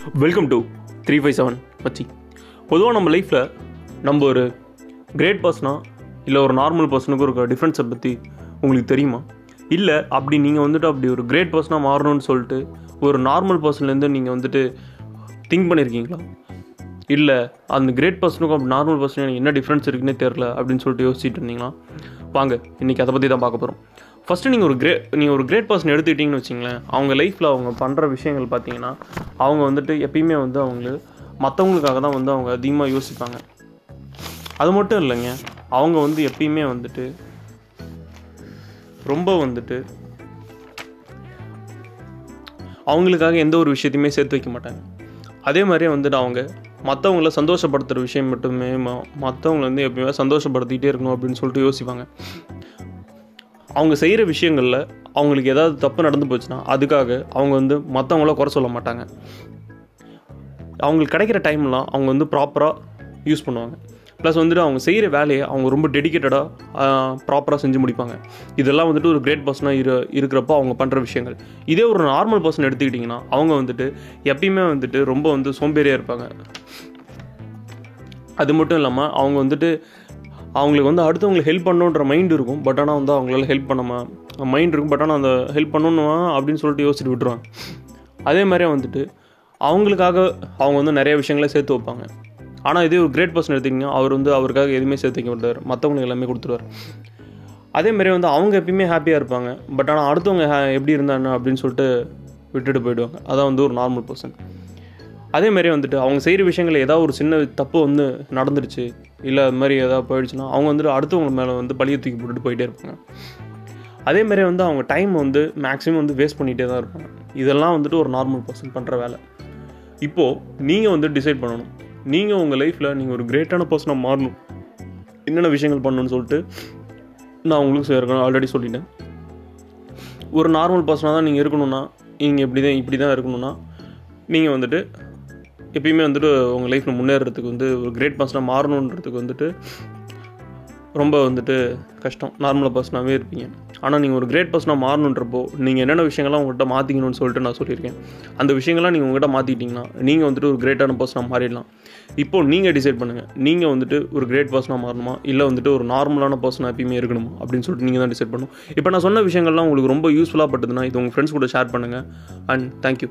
Welcome to three five seven மச்சி பொதுவாக நம்ம லைஃப்பில் நம்ம ஒரு கிரேட் பர்சனா இல்லை ஒரு நார்மல் பர்சனுக்கும் இருக்கிற டிஃப்ரென்ஸை பற்றி உங்களுக்கு தெரியுமா? இல்லை அப்படி நீங்கள் வந்துட்டு அப்படி ஒரு கிரேட் பர்சனாக மாறணும்னு சொல்லிட்டு ஒரு நார்மல் பர்சன்லேருந்து நீங்கள் வந்துட்டு திங்க் பண்ணியிருக்கீங்களா இல்லை அந்த கிரேட் பர்சனுக்கும் அப்படி நார்மல் பர்சனுக்கும் என்ன டிஃப்ரென்ஸ் இருக்குன்னே தெரில அப்படின்னு சொல்லிட்டு யோசிச்சுட்டு இருந்தீங்களா? வாங்க இன்றைக்கி அதை பற்றி தான் பார்க்க போகிறோம் ஃபஸ்ட்டு நீங்கள் ஒரு கிரே நீங்கள் ஒரு கிரேட் பர்சன் எடுத்துக்கிட்டிங்கன்னு வச்சிங்களேன் அவங்க லைஃப்பில் அவங்க பண்ணுற விஷயங்கள் பார்த்தீங்கன்னா அவங்க வந்துட்டு எப்பயுமே வந்து அவங்க மற்றவங்களுக்காக தான் வந்து அவங்க அதிகமாக யோசிப்பாங்க. அது மட்டும் இல்லைங்க அவங்க வந்து எப்பயுமே வந்துட்டு ரொம்ப வந்துட்டு அவங்களுக்காக எந்த ஒரு விஷயத்தையுமே சேர்த்து வைக்க மாட்டாங்க. அதே மாதிரியே வந்துட்டு அவங்க மற்றவங்கள சந்தோஷப்படுத்துகிற விஷயம் மட்டுமே மற்றவங்கள வந்து எப்பயுமே சந்தோஷப்படுத்திக்கிட்டே இருக்கணும் அப்படின்னு சொல்லிட்டு யோசிப்பாங்க. அவங்க செய்கிற விஷயங்களில் அவங்களுக்கு ஏதாவது தப்பு நடந்து போச்சுன்னா அதுக்காக அவங்க வந்து மற்றவங்கள குறை சொல்ல மாட்டாங்க. அவங்களுக்கு கிடைக்கிற டைம்லாம் அவங்க வந்து ப்ராப்பராக யூஸ் பண்ணுவாங்க. ப்ளஸ் வந்துட்டு அவங்க செய்கிற வேலையை அவங்க ரொம்ப டெடிக்கேட்டடாக ப்ராப்பராக செஞ்சு முடிப்பாங்க. இதெல்லாம் வந்துட்டு ஒரு கிரேட் பர்சனாக இரு இருக்கிறப்போ அவங்க பண்ணுற விஷயங்கள். இதே ஒரு நார்மல் பர்சன் எடுத்துக்கிட்டிங்கன்னா அவங்க வந்துட்டு எப்பயுமே வந்துட்டு ரொம்ப வந்து சோம்பேறியாக இருப்பாங்க. அது மட்டும் இல்லாமல் அவங்க வந்துட்டு அவங்களுக்கு வந்து அடுத்தவங்களுக்கு ஹெல்ப் பண்ணணுன்ற மைண்ட் இருக்கும். பட் ஆனால் வந்து அவங்களால ஹெல்ப் பண்ணாம மைண்ட் இருக்கும். பட் ஆனால் அந்த ஹெல்ப் பண்ணணுமா அப்படின்னு சொல்லிட்டு யோசிச்சுட்டு விட்டுருவாங்க. அதே மாதிரியே வந்துட்டு அவங்களுக்காக அவங்க வந்து நிறைய விஷயங்களை சேர்த்து வைப்பாங்க. ஆனால் இதே ஒரு கிரேட் பர்சன் எடுத்திங்கன்னா அவர் வந்து அவருக்காக எதுவுமே சேர்த்து வைக்க மாட்டார். மற்றவங்களுக்கு எல்லாமே கொடுத்துருவார். அதே மாதிரி வந்து அவங்க எப்பயுமே ஹாப்பியாக இருப்பாங்க. பட் ஆனால் அடுத்தவங்க எப்படி இருந்தாங்க அப்படின்னு சொல்லிட்டு விட்டுட்டு போயிடுவாங்க. அதான் வந்து ஒரு நார்மல் பர்சன் அதே மாதிரி வந்துட்டு அவங்க செய்கிற விஷயங்கள் ஏதாவது ஒரு சின்ன தப்பு வந்து நடந்துருச்சு இல்லை அது மாதிரி ஏதாவது போயிடுச்சுன்னா அவங்க வந்துட்டு அடுத்தவங்க மேலே வந்து பழிய தூக்கி போட்டுட்டு போயிட்டே இருப்பாங்க. அதே மாதிரி வந்து அவங்க டைம் வந்து மேக்ஸிமம் வந்து வேஸ்ட் பண்ணிகிட்டே தான் இருப்பாங்க. இதெல்லாம் வந்துட்டு ஒரு நார்மல் பர்சன் பண்ணுற வேலை. இப்போது நீங்கள் வந்து டிசைட் பண்ணணும். நீங்கள் உங்கள் லைஃப்பில் நீங்கள் ஒரு கிரேட்டான பர்சனாக மாறணும். என்னென்ன விஷயங்கள் பண்ணணும்னு சொல்லிட்டு நான் உங்களுக்கு ஏற்கனவே ஆல்ரெடி சொல்லிட்டேன். ஒரு நார்மல் பர்சனாக தான் நீங்கள் இருக்கணும்னா நீங்கள் இப்படி தான் இப்படி தான் இருக்கணும்னா நீங்கள் வந்துட்டு எப்பயுமே வந்துட்டு உங்கள் லைஃப்பில் முன்னேறதுக்கு வந்து ஒரு கிரேட் பர்சனாக மாறணுன்றதுக்கு வந்துட்டு ரொம்ப வந்துட்டு கஷ்டம். நார்மலாக பர்சனாகவே இருப்பீங்க. ஆனால் நீங்கள் ஒரு கிரேட் பர்சனாக மாறணுன்றப்போ நீங்கள் என்னென்ன விஷயங்கள்லாம் உங்கள்கிட்ட மாற்றிக்கணும்னு சொல்லிட்டு நான் சொல்லியிருக்கேன். அந்த விஷயங்கள்லாம் நீங்கள் உங்கள்கிட்ட மாற்றிக்கிட்டிங்கன்னா நீங்கள் வந்துட்டு ஒரு கிரேட்டான பர்சனாக மாறிடலாம். இப்போ நீங்கள் டிசைட் பண்ணுங்கள் நீங்கள் வந்துட்டு ஒரு கிரேட் பர்சனாக மாறணுமா? இல்லை வந்துட்டு ஒரு நார்மலான பர்சனாக எப்பயுமே இருக்கணுமா? அப்படின்னு சொல்லிட்டு நீங்கள் தான் டிசைட் பண்ணணும். இப்போ நான் சொன்ன விஷயங்கள்லாம் உங்களுக்கு ரொம்ப யூஸ்ஃபுல்லாக பட்டதுன்னா இது உங்கள் ஃப்ரெண்ட்ஸ் கூட ஷேர் பண்ணுங்கள் அண்ட் தேங்க்யூ